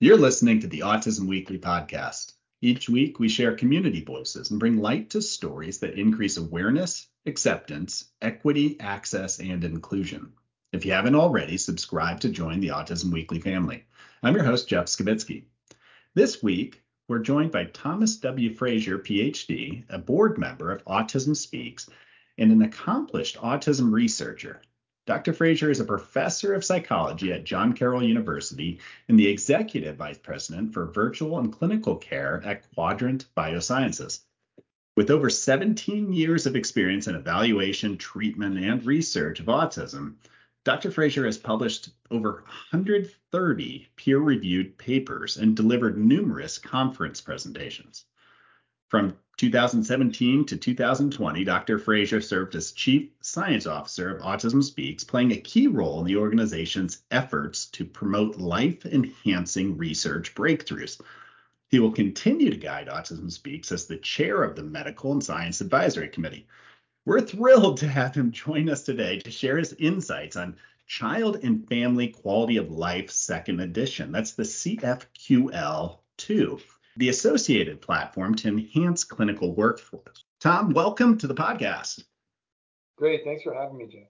You're listening to the Autism Weekly podcast. Each week, we share community voices and bring light to stories that increase awareness, acceptance, equity, access, and inclusion. If you haven't already, subscribe to join the Autism Weekly family. I'm your host, Jeff Skibitsky. This week, we're joined by Thomas W. Frazier, PhD, a board member of Autism Speaks, and an accomplished autism researcher. Dr. Frazier is a professor of psychology at John Carroll University and the executive vice president for virtual and clinical care at Quadrant Biosciences. With over 17 years of experience in evaluation, treatment, and research of autism, Dr. Frazier has published over 130 peer reviewed papers and delivered numerous conference presentations. From 2017 to 2020, Dr. Frazier served as Chief Science Officer of Autism Speaks, playing a key role in the organization's efforts to promote life enhancing research breakthroughs. He will continue to guide Autism Speaks as the chair of the Medical and Science Advisory Committee. We're thrilled to have him join us today to share his insights on Child and Family Quality of Life Second Edition. That's the CFQL 2 the associated platform to enhance clinical workflows. Tom, welcome to the podcast. Great. Thanks for having me, Jim.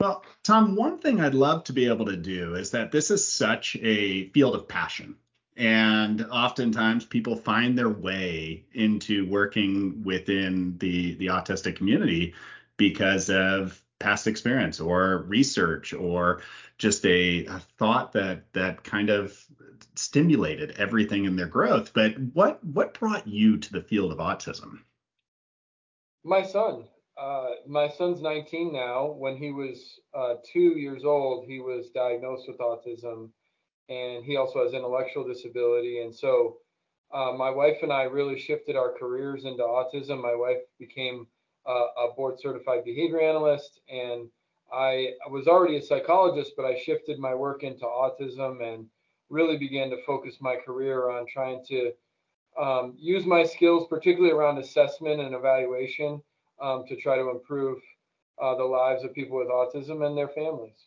Well, Tom, one thing I'd love to be able to do is that this is such a field of passion. And oftentimes people find their way into working within the, the autistic community because of past experience or research or just a, a, thought that that kind of stimulated everything in their growth. But what what brought you to the field of autism? My son. Uh, my son's 19 now. When he was uh, two years old, he was diagnosed with autism, and he also has intellectual disability. And so, uh, my wife and I really shifted our careers into autism. My wife became a board certified behavior analyst, and I was already a psychologist, but I shifted my work into autism and really began to focus my career on trying to um, use my skills, particularly around assessment and evaluation, um, to try to improve uh, the lives of people with autism and their families.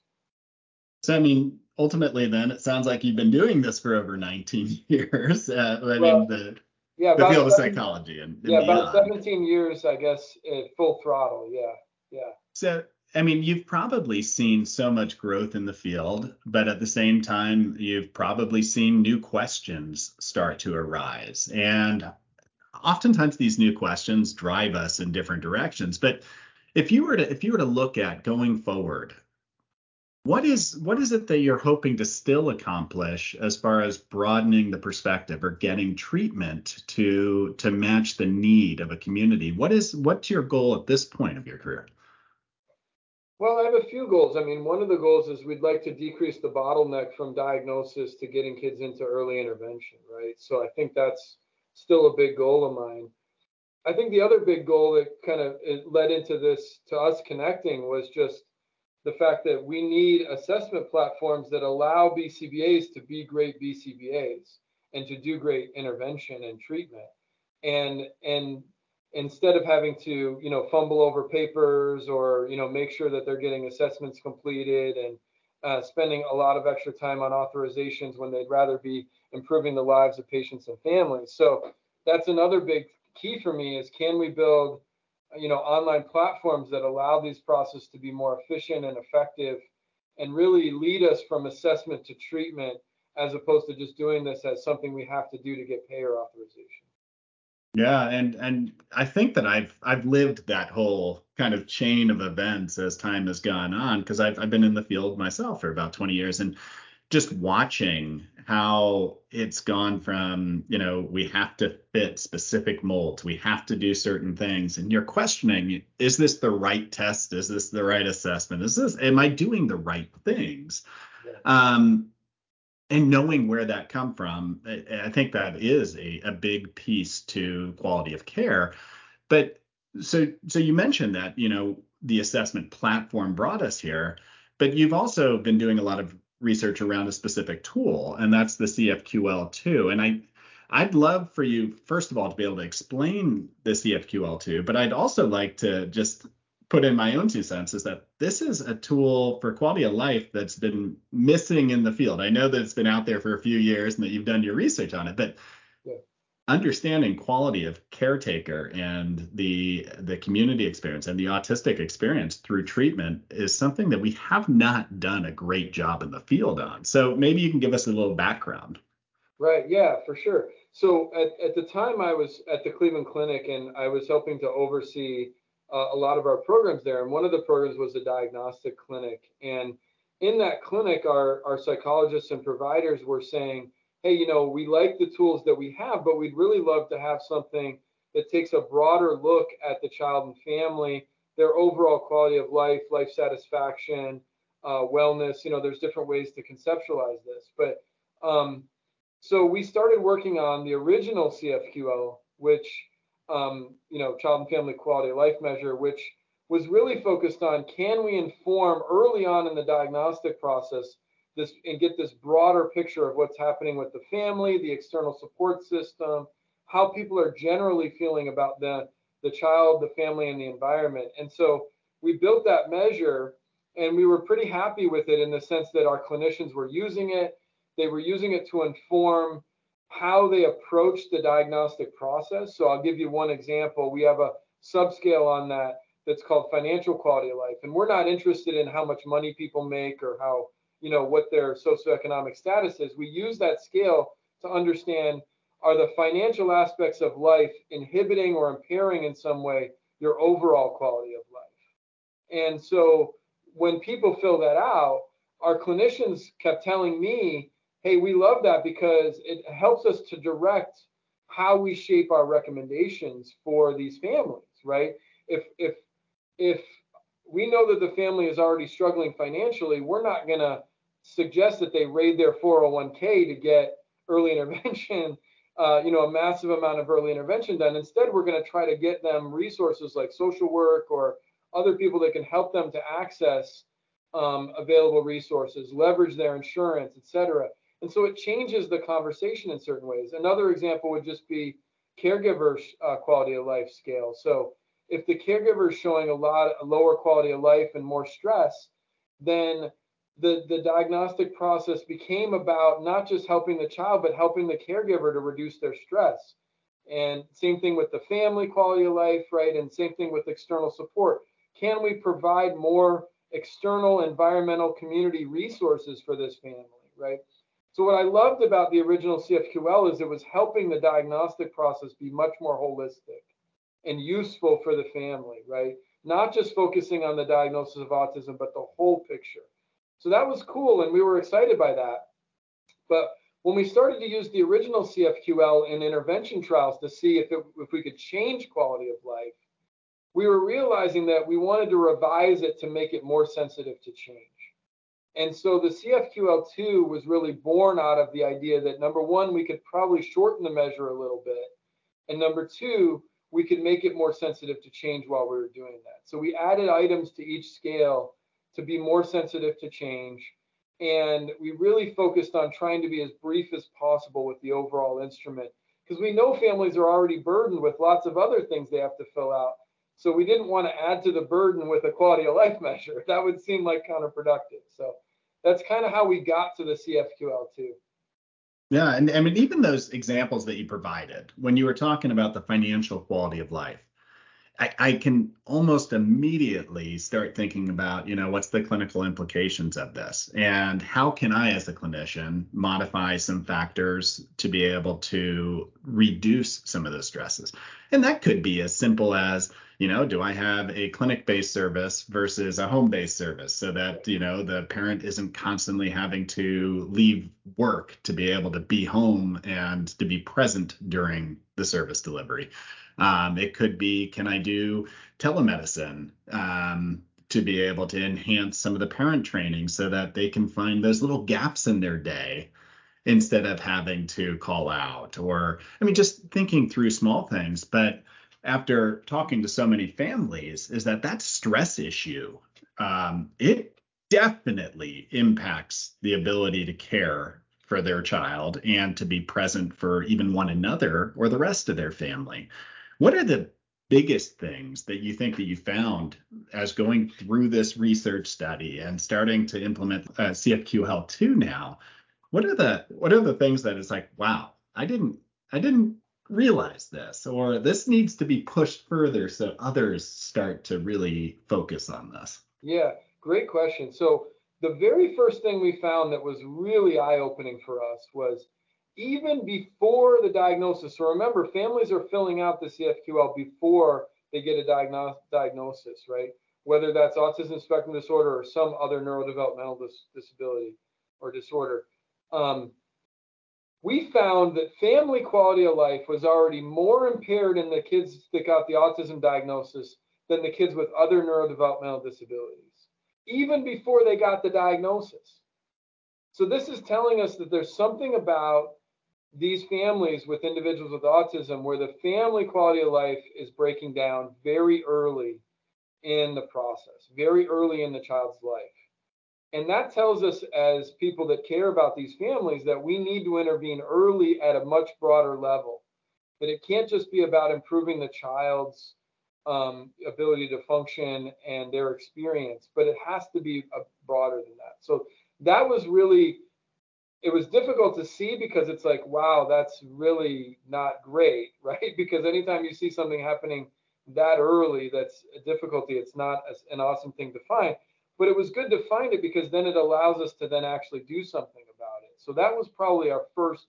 So, I mean, ultimately, then it sounds like you've been doing this for over 19 years. Uh, I well, mean, the yeah, the field of psychology and, and yeah, beyond. about 17 years, I guess, full throttle. Yeah, yeah. So, I mean, you've probably seen so much growth in the field, but at the same time, you've probably seen new questions start to arise, and oftentimes these new questions drive us in different directions. But if you were to if you were to look at going forward, what is what is it that you're hoping to still accomplish as far as broadening the perspective or getting treatment to to match the need of a community? What is what's your goal at this point of your career? Well, I have a few goals. I mean, one of the goals is we'd like to decrease the bottleneck from diagnosis to getting kids into early intervention, right? So I think that's still a big goal of mine. I think the other big goal that kind of led into this to us connecting was just the fact that we need assessment platforms that allow BCBAs to be great BCBAs and to do great intervention and treatment. And and instead of having to, you know, fumble over papers or, you know, make sure that they're getting assessments completed and uh, spending a lot of extra time on authorizations when they'd rather be improving the lives of patients and families. So that's another big key for me is can we build you know online platforms that allow these processes to be more efficient and effective and really lead us from assessment to treatment as opposed to just doing this as something we have to do to get payer authorization. Yeah and and i think that i've i've lived that whole kind of chain of events as time has gone on because I've, I've been in the field myself for about 20 years and just watching how it's gone from, you know, we have to fit specific molds, we have to do certain things, and you're questioning, is this the right test? Is this the right assessment? Is this, am I doing the right things? Yeah. Um, and knowing where that come from, I, I think that is a, a big piece to quality of care. But so so you mentioned that, you know, the assessment platform brought us here, but you've also been doing a lot of research around a specific tool, and that's the CFQL2. And I I'd love for you, first of all, to be able to explain the CFQL2, but I'd also like to just put in my own two cents is that this is a tool for quality of life that's been missing in the field. I know that it's been out there for a few years and that you've done your research on it, but. Understanding quality of caretaker and the the community experience and the autistic experience through treatment is something that we have not done a great job in the field on. So maybe you can give us a little background. Right. Yeah, for sure. So at, at the time I was at the Cleveland Clinic and I was helping to oversee uh, a lot of our programs there. And one of the programs was a diagnostic clinic. And in that clinic, our, our psychologists and providers were saying, hey, you know, we like the tools that we have, but we'd really love to have something that takes a broader look at the child and family, their overall quality of life, life satisfaction, uh, wellness. You know, there's different ways to conceptualize this. But um, so we started working on the original CFQL, which um, you know, child and family quality of life measure, which was really focused on can we inform early on in the diagnostic process this and get this broader picture of what's happening with the family, the external support system, how people are generally feeling about the the child, the family, and the environment. And so we built that measure and we were pretty happy with it in the sense that our clinicians were using it. They were using it to inform how they approach the diagnostic process. So I'll give you one example. We have a subscale on that that's called financial quality of life. And we're not interested in how much money people make or how, you know, what their socioeconomic status is. We use that scale to understand are the financial aspects of life inhibiting or impairing in some way your overall quality of life. And so when people fill that out, our clinicians kept telling me hey, we love that because it helps us to direct how we shape our recommendations for these families, right? If if if we know that the family is already struggling financially, we're not going to suggest that they raid their 401k to get early intervention, uh, you know, a massive amount of early intervention done. Instead, we're going to try to get them resources like social work or other people that can help them to access um, available resources, leverage their insurance, et cetera. And so it changes the conversation in certain ways. Another example would just be caregiver uh, quality of life scale. So if the caregiver is showing a lot a lower quality of life and more stress, then the, the diagnostic process became about not just helping the child, but helping the caregiver to reduce their stress. And same thing with the family quality of life, right? And same thing with external support. Can we provide more external environmental community resources for this family, right? So what I loved about the original CFQL is it was helping the diagnostic process be much more holistic and useful for the family, right? Not just focusing on the diagnosis of autism, but the whole picture. So that was cool, and we were excited by that. But when we started to use the original CFQL in intervention trials to see if, it, if we could change quality of life, we were realizing that we wanted to revise it to make it more sensitive to change. And so the CFQL2 was really born out of the idea that number one, we could probably shorten the measure a little bit. And number two, we could make it more sensitive to change while we were doing that. So we added items to each scale to be more sensitive to change. And we really focused on trying to be as brief as possible with the overall instrument because we know families are already burdened with lots of other things they have to fill out. So we didn't want to add to the burden with a quality of life measure. That would seem like counterproductive. So that's kind of how we got to the CFQL2. Yeah, and I mean even those examples that you provided when you were talking about the financial quality of life, I, I, can almost immediately start thinking about, you know, what's the clinical implications of this, and how can I, as a clinician, modify some factors to be able to reduce some of those stresses, and that could be as simple as you know, do I have a clinic based service versus a home based service so that, you know, the parent isn't constantly having to leave work to be able to be home and to be present during the service delivery? Um, it could be, can I do telemedicine? Um, to be able to enhance some of the parent training so that they can find those little gaps in their day instead of having to call out or i mean just thinking through small things but after talking to so many families is that that stress issue um, it definitely impacts the ability to care for their child and to be present for even one another or the rest of their family what are the biggest things that you think that you found as going through this research study and starting to implement uh, CFQL2 now? What are the what are the things that is like, wow, I didn't I didn't realize this, or this needs to be pushed further so others start to really focus on this? Yeah, great question. So the very first thing we found that was really eye-opening for us was even before the diagnosis. So remember, families are filling out the CFQL before they get a diagno- diagnosis, right? Whether that's autism spectrum disorder or some other neurodevelopmental dis- disability or disorder. Um, we found that family quality of life was already more impaired in the kids that got the autism diagnosis than the kids with other neurodevelopmental disabilities, even before they got the diagnosis. So, this is telling us that there's something about these families with individuals with autism where the family quality of life is breaking down very early in the process, very early in the child's life. And that tells us, as people that care about these families, that we need to intervene early at a much broader level. That it can't just be about improving the child's um, ability to function and their experience, but it has to be broader than that. So that was really, it was difficult to see because it's like, wow, that's really not great, right? Because anytime you see something happening that early, that's a difficulty. It's not an awesome thing to find. But it was good to find it because then it allows us to then actually do something about it. So that was probably our first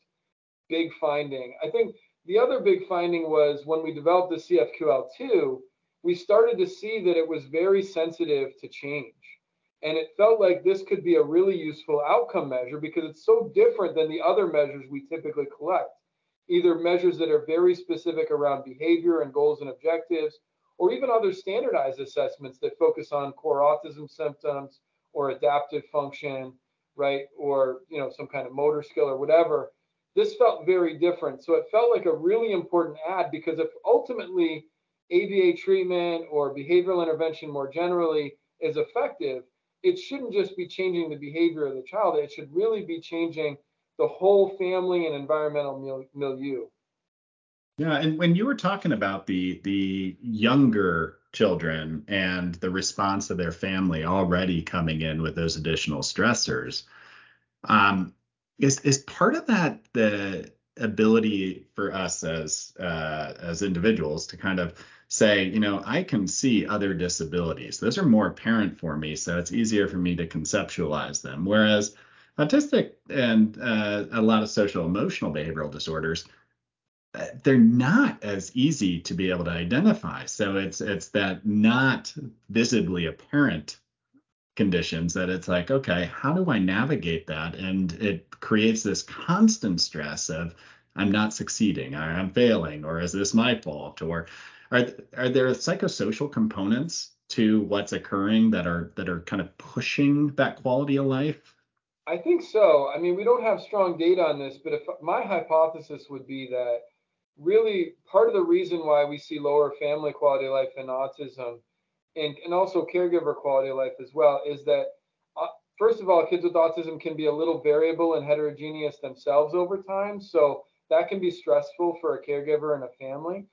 big finding. I think the other big finding was when we developed the CFQL2, we started to see that it was very sensitive to change. And it felt like this could be a really useful outcome measure because it's so different than the other measures we typically collect. Either measures that are very specific around behavior and goals and objectives, or even other standardized assessments that focus on core autism symptoms or adaptive function, right? Or, you know, some kind of motor skill or whatever. This felt very different. So it felt like a really important add because if ultimately ABA treatment or behavioral intervention more generally is effective, it shouldn't just be changing the behavior of the child, it should really be changing the whole family and environmental milieu. Yeah, and when you were talking about the the younger children and the response of their family already coming in with those additional stressors, um, is is part of that the ability for us as uh, as individuals to kind of say, you know, I can see other disabilities. Those are more apparent for me, so it's easier for me to conceptualize them. Whereas autistic and uh, a lot of social emotional behavioral disorders they're not as easy to be able to identify. So it's it's that not visibly apparent conditions that it's like, okay, how do I navigate that? And it creates this constant stress of I'm not succeeding, or I'm failing, or is this my fault? Or are are there psychosocial components to what's occurring that are that are kind of pushing that quality of life? I think so. I mean, we don't have strong data on this, but if my hypothesis would be that really part of the reason why we see lower family quality of life in autism and, and also caregiver quality of life as well is that uh, first of all kids with autism can be a little variable and heterogeneous themselves over time so that can be stressful for a caregiver and a family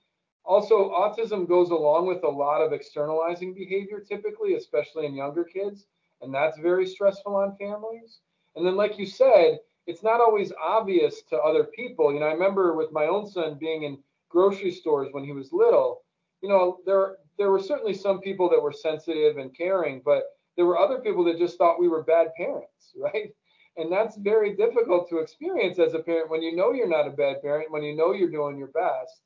also autism goes along with a lot of externalizing behavior typically especially in younger kids and that's very stressful on families and then like you said it's not always obvious to other people. You know, I remember with my own son being in grocery stores when he was little. You know, there there were certainly some people that were sensitive and caring, but there were other people that just thought we were bad parents, right? And that's very difficult to experience as a parent when you know you're not a bad parent, when you know you're doing your best.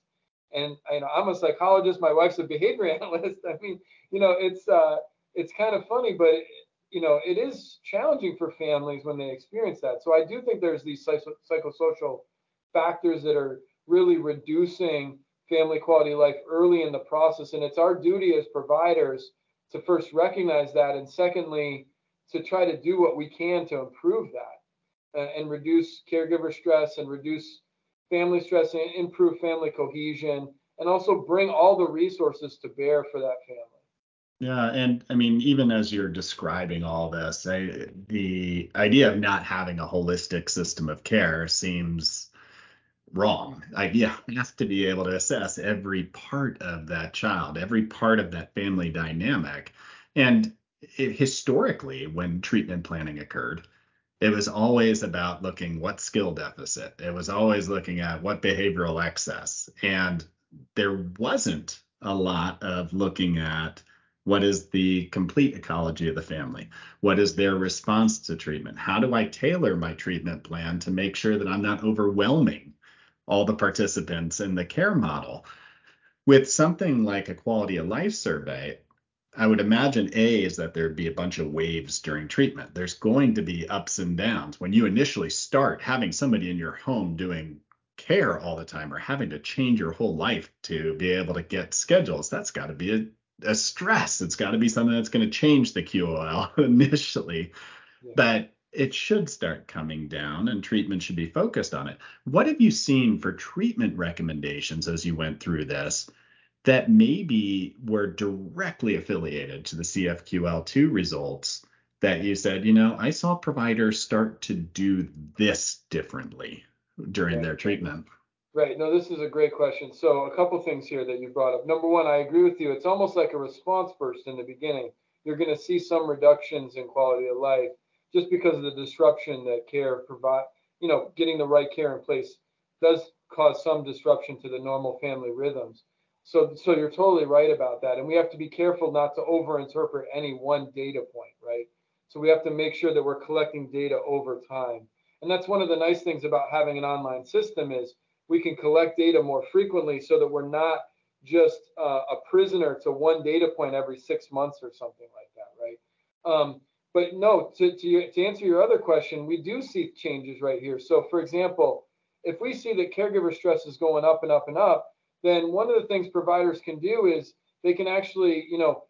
And you know, I'm a psychologist. My wife's a behavior analyst. I mean, you know, it's uh, it's kind of funny, but you know, it is challenging for families when they experience that. So I do think there's these psychosocial factors that are really reducing family quality life early in the process. And it's our duty as providers to first recognize that, and secondly, to try to do what we can to improve that uh, and reduce caregiver stress and reduce family stress and improve family cohesion and also bring all the resources to bear for that family. Yeah, and I mean, even as you're describing all this, I, the idea of not having a holistic system of care seems wrong. I yeah, have to be able to assess every part of that child, every part of that family dynamic. And it, historically, when treatment planning occurred, it was always about looking what skill deficit. It was always looking at what behavioral excess. And there wasn't a lot of looking at what is the complete ecology of the family? What is their response to treatment? How do I tailor my treatment plan to make sure that I'm not overwhelming all the participants in the care model? With something like a quality of life survey, I would imagine A is that there'd be a bunch of waves during treatment. There's going to be ups and downs. When you initially start having somebody in your home doing care all the time or having to change your whole life to be able to get schedules, that's got to be a a stress. It's got to be something that's going to change the QOL initially, yeah. but it should start coming down and treatment should be focused on it. What have you seen for treatment recommendations as you went through this that maybe were directly affiliated to the CFQL2 results that you said, you know, I saw providers start to do this differently during their treatment? Right. No, this is a great question. So a couple things here that you brought up. Number one, I agree with you. It's almost like a response burst in the beginning. You're going to see some reductions in quality of life just because of the disruption that care provide. You know, getting the right care in place does cause some disruption to the normal family rhythms. So, so you're totally right about that. And we have to be careful not to overinterpret any one data point, right? So we have to make sure that we're collecting data over time. And that's one of the nice things about having an online system is we can collect data more frequently so that we're not just uh, a prisoner to one data point every six months or something like that, right? Um, but no, to, to, to answer your other question, we do see changes right here. So, for example, if we see that caregiver stress is going up and up and up, then one of the things providers can do is they can actually, you know,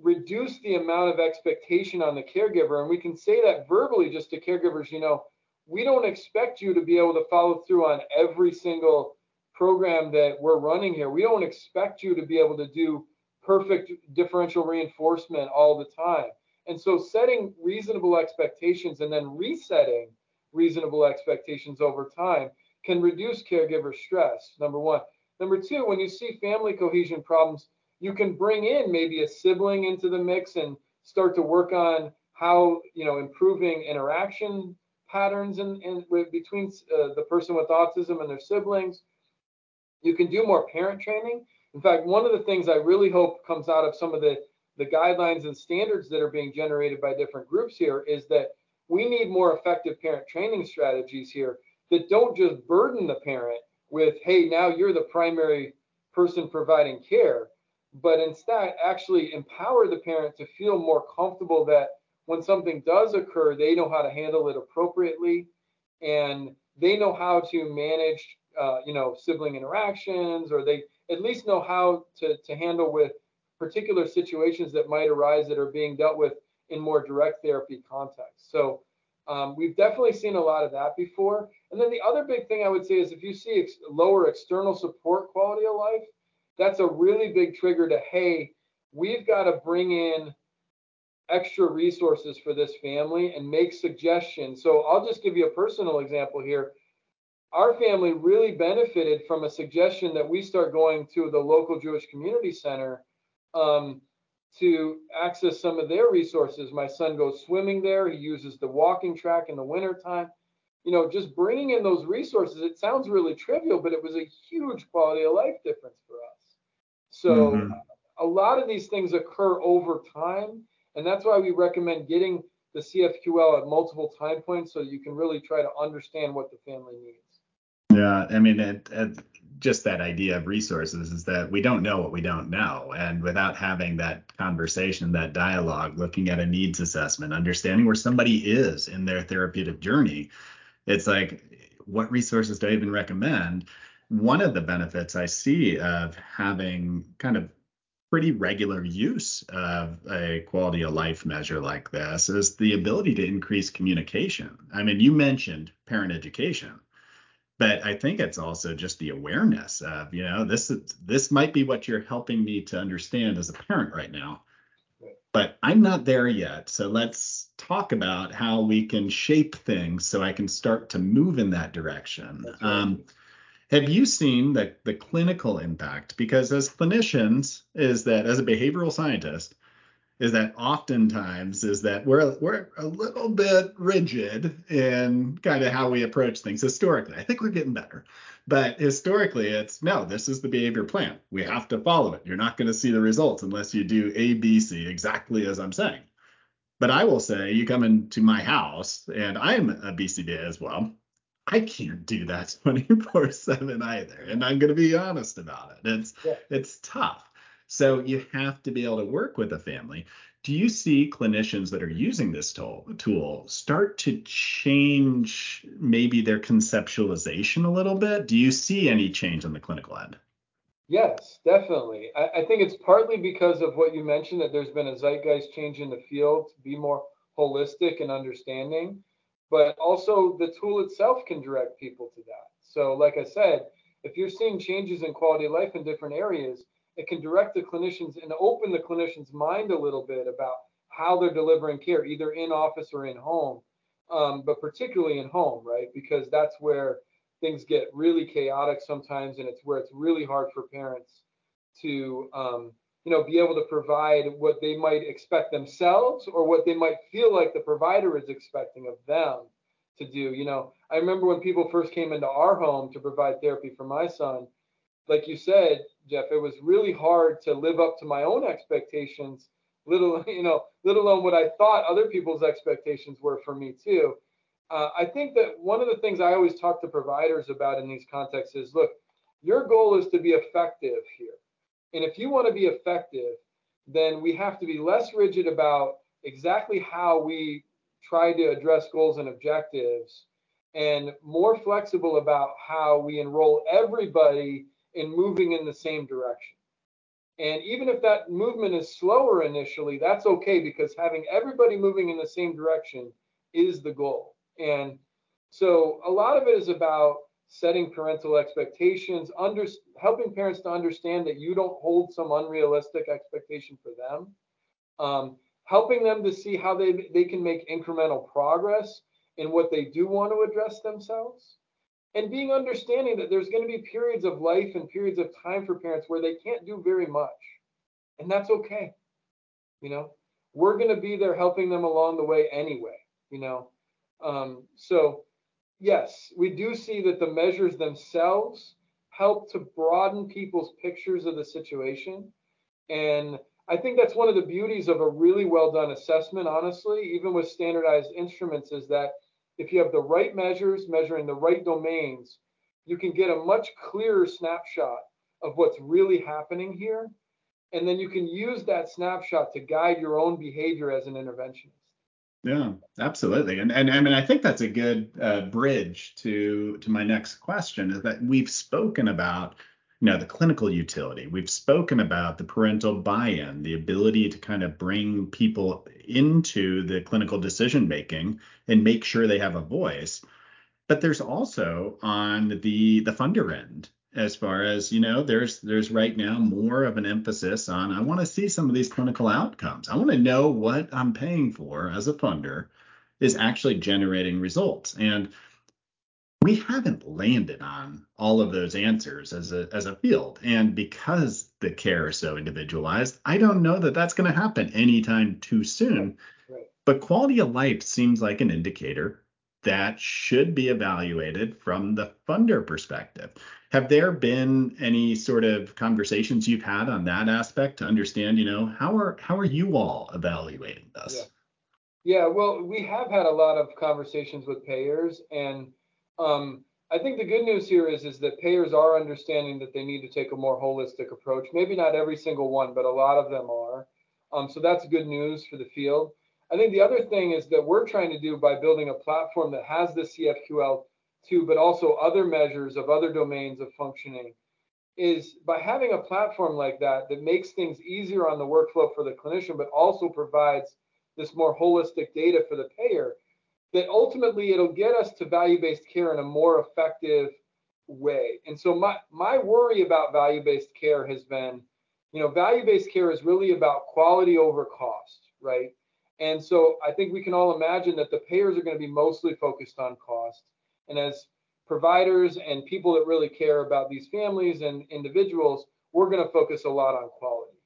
reduce the amount of expectation on the caregiver. And we can say that verbally just to caregivers, you know, we don't expect you to be able to follow through on every single program that we're running here. We don't expect you to be able to do perfect differential reinforcement all the time. And so setting reasonable expectations and then resetting reasonable expectations over time can reduce caregiver stress. Number 1. Number 2, when you see family cohesion problems, you can bring in maybe a sibling into the mix and start to work on how, you know, improving interaction patterns in, in between uh, the person with autism and their siblings. You can do more parent training. In fact, one of the things I really hope comes out of some of the, the guidelines and standards that are being generated by different groups here is that we need more effective parent training strategies here that don't just burden the parent with, hey, now you're the primary person providing care, but instead actually empower the parent to feel more comfortable that when something does occur, they know how to handle it appropriately, and they know how to manage, uh, you know, sibling interactions, or they at least know how to, to handle with particular situations that might arise that are being dealt with in more direct therapy context. So um, we've definitely seen a lot of that before. And then the other big thing I would say is if you see ex- lower external support quality of life, that's a really big trigger to, hey, we've got to bring in extra resources for this family and make suggestions. So I'll just give you a personal example here. Our family really benefited from a suggestion that we start going to the local Jewish community center um, to access some of their resources. My son goes swimming there. He uses the walking track in the wintertime. You know, just bringing in those resources, it sounds really trivial, but it was a huge quality of life difference for us. So mm-hmm. a lot of these things occur over time and that's why we recommend getting the CFQL at multiple time points so you can really try to understand what the family needs. Yeah, I mean, it, it, just that idea of resources is that we don't know what we don't know. And without having that conversation, that dialogue, looking at a needs assessment, understanding where somebody is in their therapeutic journey, it's like, what resources do I even recommend? One of the benefits I see of having kind of pretty regular use of a quality of life measure like this is the ability to increase communication. I mean, you mentioned parent education, but I think it's also just the awareness of, you know, this is this might be what you're helping me to understand as a parent right now. But I'm not there yet. So let's talk about how we can shape things so I can start to move in that direction. Right. Um, Have you seen the, the clinical impact? Because as clinicians, is that as a behavioral scientist, is that oftentimes is that we're we're a little bit rigid in kind of how we approach things historically. I think we're getting better. But historically it's no, this is the behavior plan. We have to follow it. You're not going to see the results unless you do A, B, C exactly as I'm saying. But I will say you come into my house and I'm a BCBA as well. I can't do that 24 7 either. And I'm going to be honest about it. It's yeah. it's tough. So you have to be able to work with a family. Do you see clinicians that are using this tool, tool start to change maybe their conceptualization a little bit? Do you see any change on the clinical end? Yes, definitely. I, I think it's partly because of what you mentioned that there's been a zeitgeist change in the field to be more holistic and understanding, but also the tool itself can direct people to that. So, like I said, if you're seeing changes in quality of life in different areas, it can direct the clinicians and open the clinician's mind a little bit about how they're delivering care, either in office or in home, um, but particularly in home, right? Because that's where things get really chaotic sometimes, and it's where it's really hard for parents to, um, you know, be able to provide what they might expect themselves or what they might feel like the provider is expecting of them to do. You know, I remember when people first came into our home to provide therapy for my son like you said, Jeff, it was really hard to live up to my own expectations, little you know, let alone what I thought other people's expectations were for me too. Uh, I think that one of the things I always talk to providers about in these contexts is, look, your goal is to be effective here, and if you want to be effective, then we have to be less rigid about exactly how we try to address goals and objectives and more flexible about how we enroll everybody in moving in the same direction. And even if that movement is slower initially, that's okay because having everybody moving in the same direction is the goal. And so a lot of it is about setting parental expectations, under, helping parents to understand that you don't hold some unrealistic expectation for them, um, helping them to see how they, they can make incremental progress in what they do want to address themselves. And being understanding that there's going to be periods of life and periods of time for parents where they can't do very much. And that's okay. You know we're going to be there helping them along the way anyway you know um, so yes we do see that the measures themselves help to broaden people's pictures of the situation and i think that's one of the beauties of a really well done assessment honestly even with standardized instruments is that if you have the right measures measuring the right domains, you can get a much clearer snapshot of what's really happening here. And then you can use that snapshot to guide your own behavior as an interventionist. Yeah, absolutely. And, and I mean, I think that's a good uh, bridge to to my next question is that we've spoken about you know the clinical utility we've spoken about the parental buy-in the ability to kind of bring people into the clinical decision making and make sure they have a voice but there's also on the the funder end as far as you know there's there's right now more of an emphasis on i want to see some of these clinical outcomes. I want to know what i'm paying for as a funder is actually generating results. And we haven't landed on all of those answers as a as a field. And because the care is so individualized i don't know that that's going to happen anytime too soon. Right. but quality of life seems like an indicator that should be evaluated from the funder perspective have there been any sort of conversations you've had on that aspect to understand you know how are how are you all evaluating this yeah, yeah well we have had a lot of conversations with payers and um, I think the good news here is is that payers are understanding that they need to take a more holistic approach. Maybe not every single one, but a lot of them are. Um, so that's good news for the field. I think the other thing is that we're trying to do by building a platform that has the CFQL2, but also other measures of other domains of functioning, is by having a platform like that that makes things easier on the workflow for the clinician, but also provides this more holistic data for the payer that ultimately it'll get us to value-based care in a more effective way. And so my my worry about value-based care has been, you know, value-based care is really about quality over cost, right? And so I think we can all imagine that the payers are going to be mostly focused on cost. And as providers and people that really care about these families and individuals, we're going to focus a lot on quality.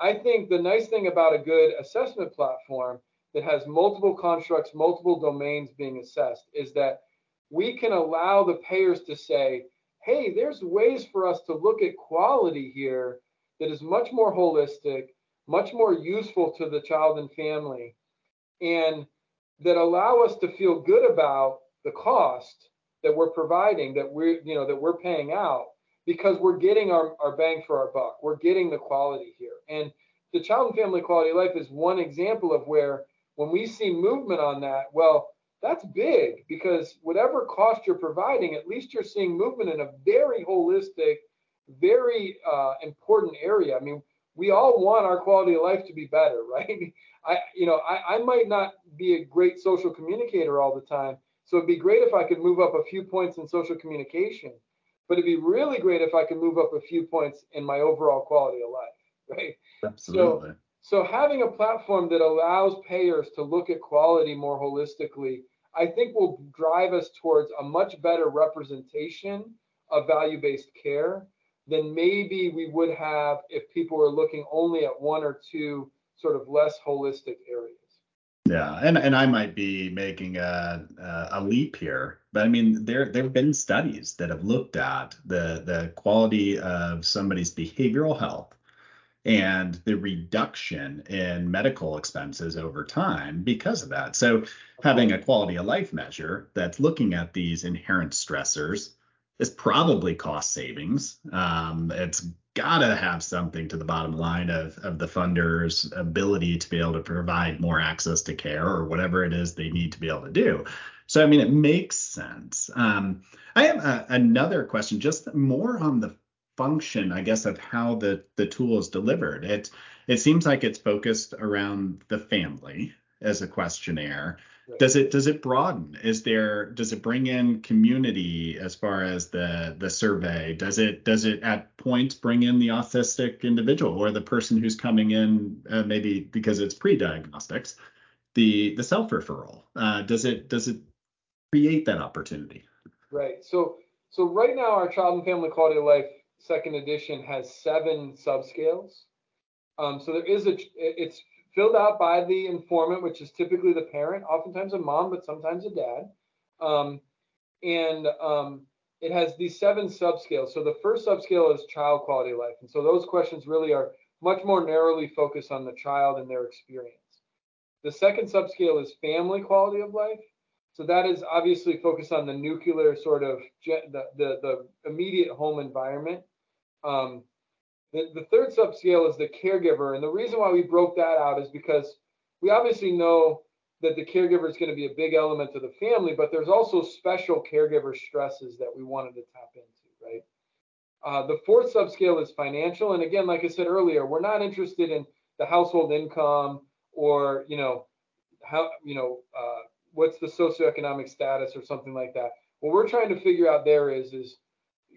I think the nice thing about a good assessment platform that has multiple constructs, multiple domains being assessed is that we can allow the payers to say, hey, there's ways for us to look at quality here that is much more holistic, much more useful to the child and family, and that allow us to feel good about the cost that we're providing, that we're, you know, that we're paying out because we're getting our, our bang for our buck. We're getting the quality here. And the child and family quality of life is one example of where when we see movement on that, well, that's big because whatever cost you're providing, at least you're seeing movement in a very holistic, very uh, important area. I mean, we all want our quality of life to be better, right? I, you know, I, I might not be a great social communicator all the time, so it'd be great if I could move up a few points in social communication, but it'd be really great if I could move up a few points in my overall quality of life, right? Absolutely. So, so having a platform that allows payers to look at quality more holistically, I think will drive us towards a much better representation of value-based care than maybe we would have if people were looking only at one or two sort of less holistic areas. Yeah, and and I might be making a a leap here, but I mean there there have been studies that have looked at the the quality of somebody's behavioral health and the reduction in medical expenses over time because of that. So having a quality of life measure that's looking at these inherent stressors is probably cost savings. Um, it's got to have something to the bottom line of, of the funder's ability to be able to provide more access to care or whatever it is they need to be able to do. So, I mean, it makes sense. Um, I have a, another question, just more on the function, I guess, of how the, the tool is delivered. It, it seems like it's focused around the family as a questionnaire. Does it does it broaden? Is there does it bring in community as far as the the survey? Does it does it at points bring in the autistic individual or the person who's coming in uh, maybe because it's pre-diagnostics, the the self referral? Uh, does it does it create that opportunity? Right. So so right now our child and family quality of life second edition has seven subscales. Um, so there is a it's filled out by the informant, which is typically the parent, oftentimes a mom, but sometimes a dad. Um, and um, it has these seven subscales. So the first subscale is child quality of life. And so those questions really are much more narrowly focused on the child and their experience. The second subscale is family quality of life. So that is obviously focused on the nuclear sort of the, the, the immediate home environment. Um, the, the third subscale is the caregiver. And the reason why we broke that out is because we obviously know that the caregiver is going to be a big element of the family, but there's also special caregiver stresses that we wanted to tap into, right? Uh, the fourth subscale is financial. And again, like I said earlier, we're not interested in the household income or, you know, how, you know, uh, what's the socioeconomic status or something like that. What we're trying to figure out there is, is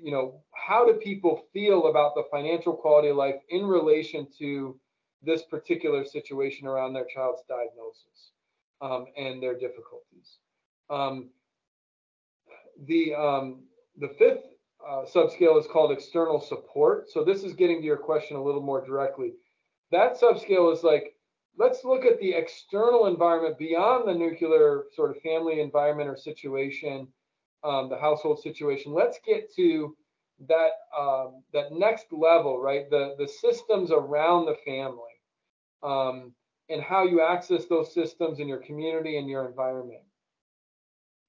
you know, how do people feel about the financial quality of life in relation to this particular situation around their child's diagnosis um, and their difficulties? Um, the um, the fifth uh, subscale is called external support. So this is getting to your question a little more directly. That subscale is like, let's look at the external environment beyond the nuclear sort of family environment or situation um, the household situation. Let's get to that um, that next level, right? The the systems around the family, um, and how you access those systems in your community and your environment.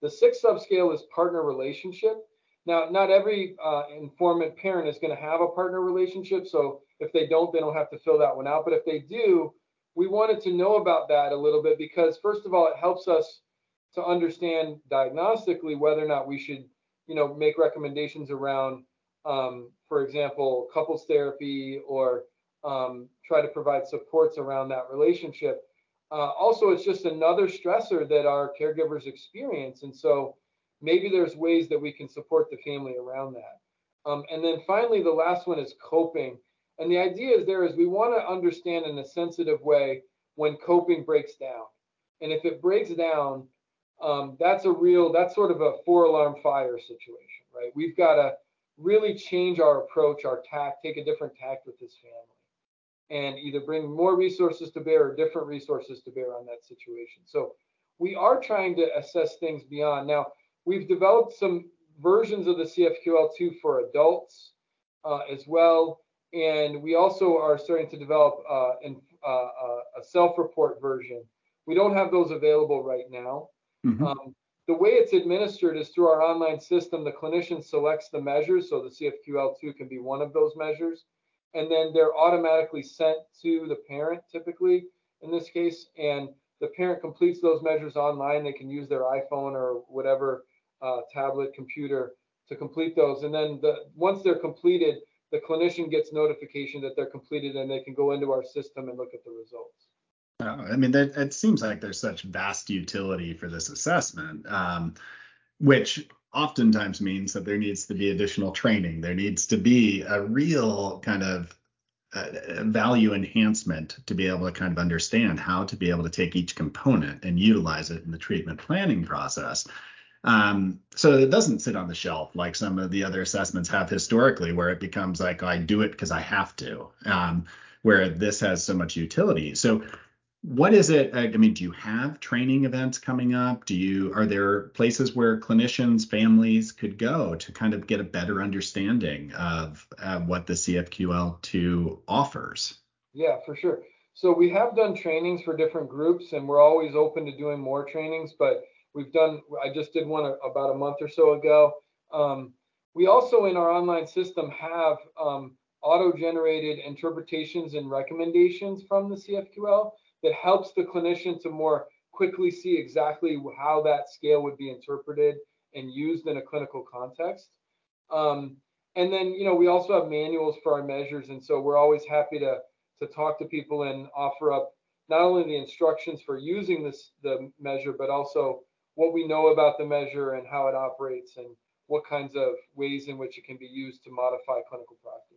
The sixth subscale is partner relationship. Now, not every uh, informant parent is going to have a partner relationship, so if they don't, they don't have to fill that one out. But if they do, we wanted to know about that a little bit because, first of all, it helps us to understand diagnostically whether or not we should, you know, make recommendations around, um, for example, couples therapy or um, try to provide supports around that relationship. Uh, also, it's just another stressor that our caregivers experience. And so maybe there's ways that we can support the family around that. Um, and then finally, the last one is coping. And the idea is there is we want to understand in a sensitive way when coping breaks down. And if it breaks down, um, that's a real, that's sort of a four alarm fire situation, right? We've got to really change our approach, our tact, take a different tact with this family and either bring more resources to bear or different resources to bear on that situation. So we are trying to assess things beyond. Now, we've developed some versions of the CFQL2 for adults uh, as well. And we also are starting to develop uh, an, uh, uh a self-report version. We don't have those available right now. Mm-hmm. Um, the way it's administered is through our online system. The clinician selects the measures, so the CFQL2 can be one of those measures, and then they're automatically sent to the parent, typically in this case, and the parent completes those measures online. They can use their iPhone or whatever uh, tablet, computer to complete those, and then the, once they're completed, the clinician gets notification that they're completed, and they can go into our system and look at the results. I mean, it seems like there's such vast utility for this assessment, um, which oftentimes means that there needs to be additional training. There needs to be a real kind of uh, value enhancement to be able to kind of understand how to be able to take each component and utilize it in the treatment planning process. Um, so it doesn't sit on the shelf like some of the other assessments have historically, where it becomes like I do it because I have to. Um, where this has so much utility. So what is it i mean do you have training events coming up? Do you are there places where clinicians families could go to kind of get a better understanding of uh, what the cfql2 offers? Yeah for sure. So we have done trainings for different groups and we're always open to doing more trainings but we've done i just did one about a month or so ago. Um, we also in our online system have um, auto generated interpretations and recommendations from the cfql that helps the clinician to more quickly see exactly how that scale would be interpreted and used in a clinical context. Um, and then, you know, we also have manuals for our measures, and so we're always happy to to talk to people and offer up not only the instructions for using this the measure, but also what we know about the measure and how it operates and what kinds of ways in which it can be used to modify clinical practice.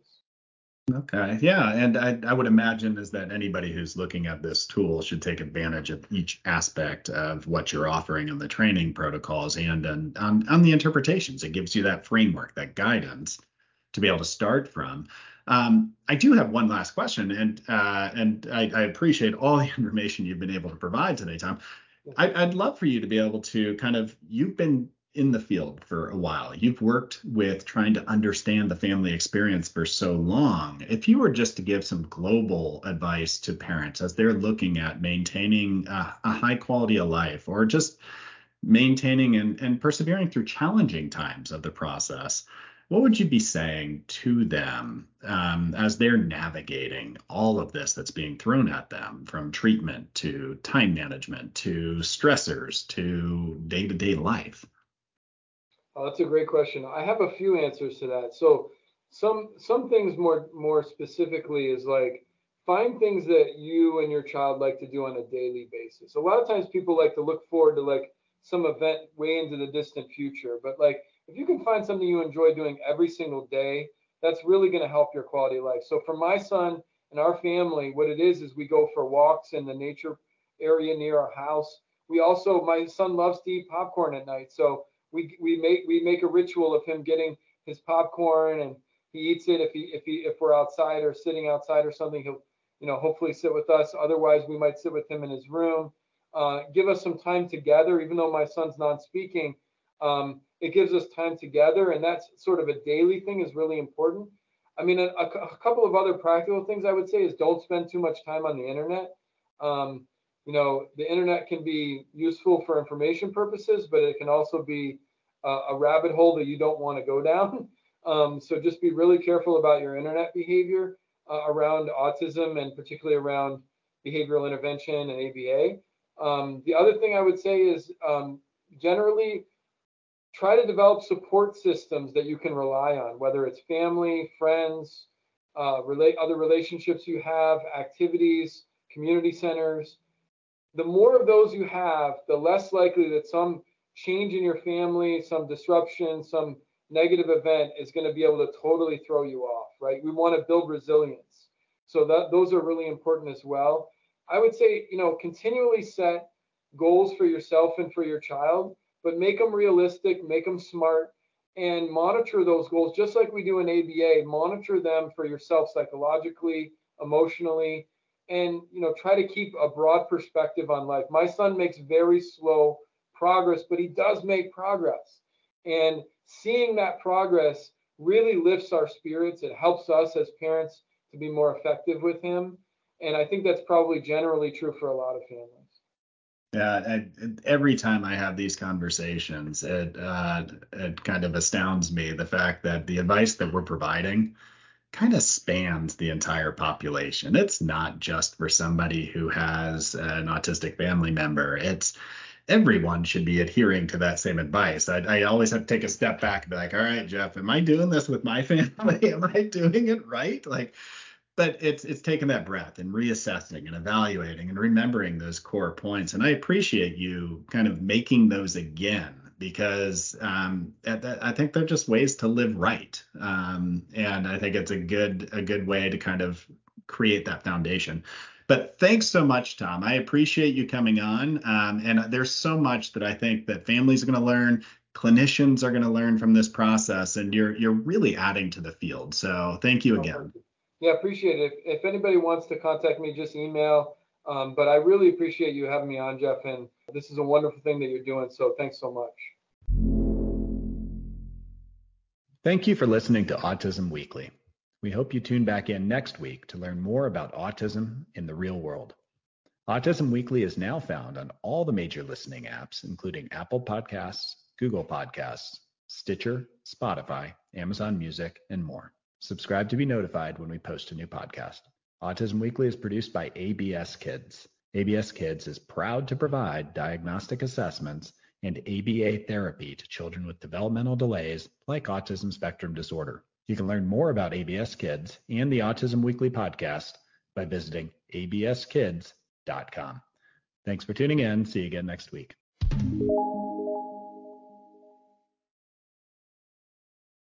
Okay. Yeah. And I, I would imagine is that anybody who's looking at this tool should take advantage of each aspect of what you're offering in the training protocols and and on, on the interpretations. It gives you that framework, that guidance to be able to start from. Um, I do have one last question, and uh, and I, I, appreciate all the information you've been able to provide today, Tom. I, I'd love for you to be able to kind of you've been in the field for a while. You've worked with trying to understand the family experience for so long. If you were just to give some global advice to parents as they're looking at maintaining a, a high quality of life or just maintaining and, and persevering through challenging times of the process, what would you be saying to them um, as they're navigating all of this that's being thrown at them from treatment to time management to stressors to day to day life? Oh, that's a great question. I have a few answers to that. So some some things more more specifically is like find things that you and your child like to do on a daily basis. A lot of times people like to look forward to like some event way into the distant future, but like if you can find something you enjoy doing every single day, that's really going to help your quality of life. So for my son and our family, what it is is we go for walks in the nature area near our house. We also my son loves to eat popcorn at night. So we we make we make a ritual of him getting his popcorn and he eats it. If he if he if we're outside or sitting outside or something he'll you know hopefully sit with us. Otherwise we might sit with him in his room. Uh, give us some time together. Even though my son's non-speaking um, it gives us time together. And that's sort of a daily thing is really important. I mean a, a couple of other practical things i would say is don't spend too much time on the internet. Um, you know the internet can be useful for information purposes but it can also be a rabbit hole that you don't want to go down. Um, so just be really careful about your internet behavior uh, around autism and particularly around behavioral intervention and ABA. Um, the other thing I would say is um, generally try to develop support systems that you can rely on, whether it's family, friends, uh, relate other relationships you have, activities, community centers. The more of those you have, the less likely that some change in your family, some disruption, some negative event is going to be able to totally throw you off, right? We want to build resilience. So that those are really important as well. I would say, you know, continually set goals for yourself and for your child, but make them realistic, make them smart, and monitor those goals just like we do in ABA. Monitor them for yourself psychologically, emotionally, and you know try to keep a broad perspective on life. My son makes very slow progress, but he does make progress, and seeing that progress really lifts our spirits. It helps us as parents to be more effective with him, and I think that's probably generally true for a lot of families. Yeah, I, every time I have these conversations, it uh, it kind of astounds me the fact that the advice that we're providing kind of spans the entire population. It's not just for somebody who has an autistic family member. It's everyone should be adhering to that same advice. I, I always have to take a step back and be like, all right, Jeff, am I doing this with my family? am I doing it right? Like, but it's it's taking that breath and reassessing and evaluating and remembering those core points. And I appreciate you kind of making those again because um, I think they're just ways to live right. Um, and I think it's a good a good way to kind of create that foundation. But thanks so much, Tom. I appreciate you coming on. Um, and there's so much that I think that families are going to learn, clinicians are going to learn from this process, and you're you're really adding to the field. So thank you again. Yeah, appreciate it. If, if anybody wants to contact me, just email. Um, but I really appreciate you having me on, Jeff. And this is a wonderful thing that you're doing. So thanks so much. Thank you for listening to Autism Weekly. We hope you tune back in next week to learn more about autism in the real world. Autism Weekly is now found on all the major listening apps, including Apple Podcasts, Google Podcasts, Stitcher, Spotify, Amazon Music, and more. Subscribe to be notified when we post a new podcast. Autism Weekly is produced by ABS Kids. ABS Kids is proud to provide diagnostic assessments and ABA therapy to children with developmental delays like autism spectrum disorder. You can learn more about ABS Kids and the Autism Weekly podcast by visiting abskids.com. Thanks for tuning in. See you again next week.